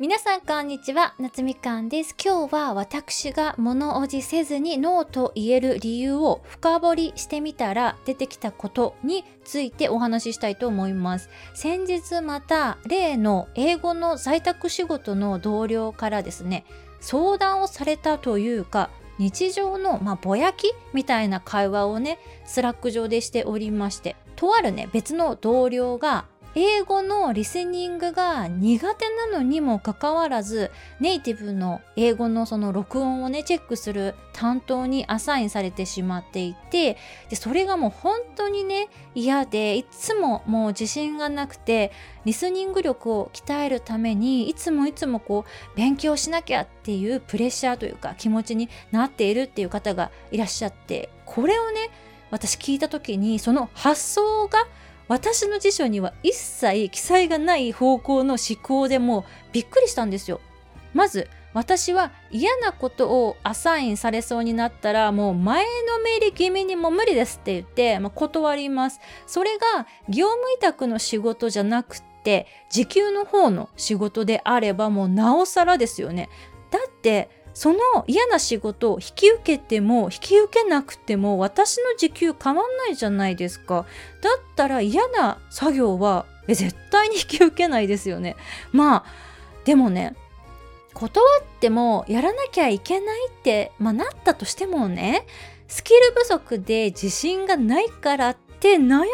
皆さんこんにちは。夏みかんです。今日は私が物おじせずにノーと言える理由を深掘りしてみたら出てきたことについてお話ししたいと思います。先日また例の英語の在宅仕事の同僚からですね相談をされたというか日常の、まあ、ぼやきみたいな会話をねスラック上でしておりましてとあるね別の同僚が英語のリスニングが苦手なのにもかかわらずネイティブの英語のその録音をねチェックする担当にアサインされてしまっていてでそれがもう本当にね嫌でいつももう自信がなくてリスニング力を鍛えるためにいつもいつもこう勉強しなきゃっていうプレッシャーというか気持ちになっているっていう方がいらっしゃってこれをね私聞いた時にその発想が私の辞書には一切記載がない方向の思考でもびっくりしたんですよ。まず私は嫌なことをアサインされそうになったらもう前のめり気味にも無理ですって言って、まあ、断ります。それが業務委託の仕事じゃなくて時給の方の仕事であればもうなおさらですよね。だってその嫌な仕事を引き受けても引き受けなくても私の時給変わんないじゃないですか。だったら嫌な作業はえ絶対に引き受けないですよね。まあでもね断ってもやらなきゃいけないって、まあ、なったとしてもねスキル不足で自信がないからって悩む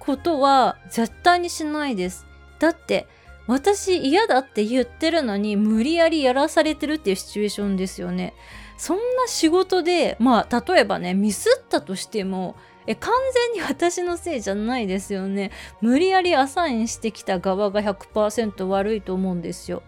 ことは絶対にしないです。だって私嫌だって言ってるのに無理やりやらされてるっていうシチュエーションですよね。そんな仕事でまあ例えばねミスったとしてもえ完全に私のせいじゃないですよね。無理やりアサインしてきた側が100%悪いと思うんですよ。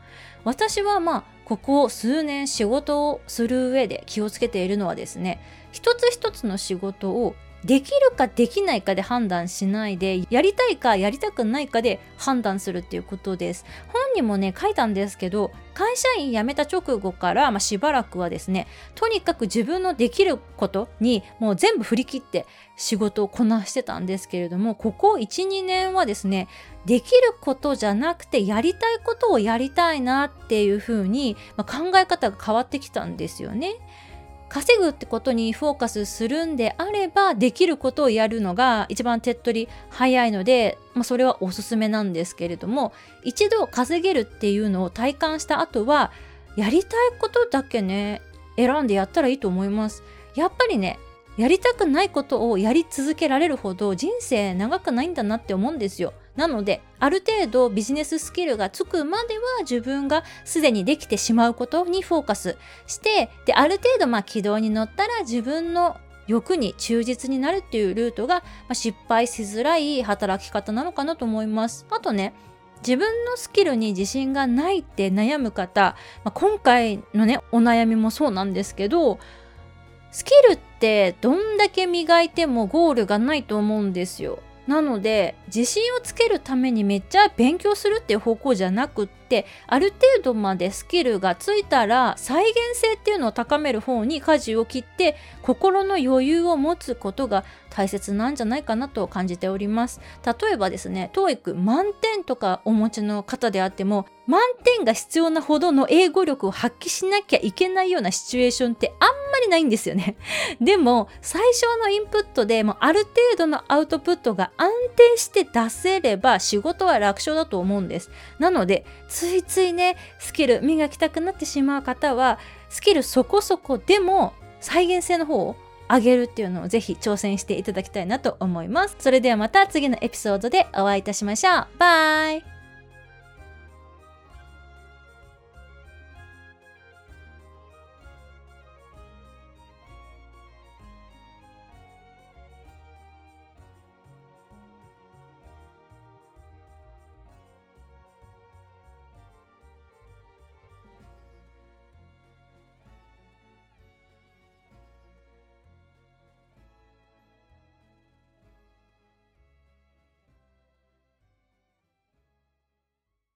私はまあここ数年仕事をする上で気をつけているのはですね一つ一つの仕事をできるかできないかで判断しないでやりたいかやりたくないかで判断するっていうことです本にもね書いたんですけど会社員辞めた直後から、まあ、しばらくはですねとにかく自分のできることにもう全部振り切って仕事をこなしてたんですけれどもここ12年はですねできることじゃなくてやりたいことをやりたいなっていうふうに、まあ、考え方が変わってきたんですよね。稼ぐってことにフォーカスするんであればできることをやるのが一番手っ取り早いので、まあ、それはおすすめなんですけれども一度稼げるっていうのを体感した後はやりたいことだけね選んでやったらいいと思います。やっぱりねやりたくないことをやり続けられるほど人生長くないんだなって思うんですよ。なのである程度ビジネススキルがつくまでは自分がすでにできてしまうことにフォーカスしてである程度まあ軌道に乗ったら自分の欲に忠実になるっていうルートが、まあ、失敗しづらい働き方なのかなと思います。あとね自分のスキルに自信がないって悩む方、まあ、今回のねお悩みもそうなんですけどスキルってどんだけ磨いてもゴールがないと思うんですよ。なので自信をつけるためにめっちゃ勉強するっていう方向じゃなくってある程度までスキルがついたら再現性っていうのを高める方に舵を切って心の余裕を持つことが大切なんじゃないかなと感じております例えばですね TOEIC 満点とかお持ちの方であっても満点が必要なほどの英語力を発揮しなきゃいけないようなシチュエーションってあんまりないんですよね。でも最初のインプットでもある程度のアウトプットが安定して出せれば仕事は楽勝だと思うんです。なのでついついねスキル磨きたくなってしまう方はスキルそこそこでも再現性の方を上げるっていうのをぜひ挑戦していただきたいなと思います。それではまた次のエピソードでお会いいたしましょう。バイ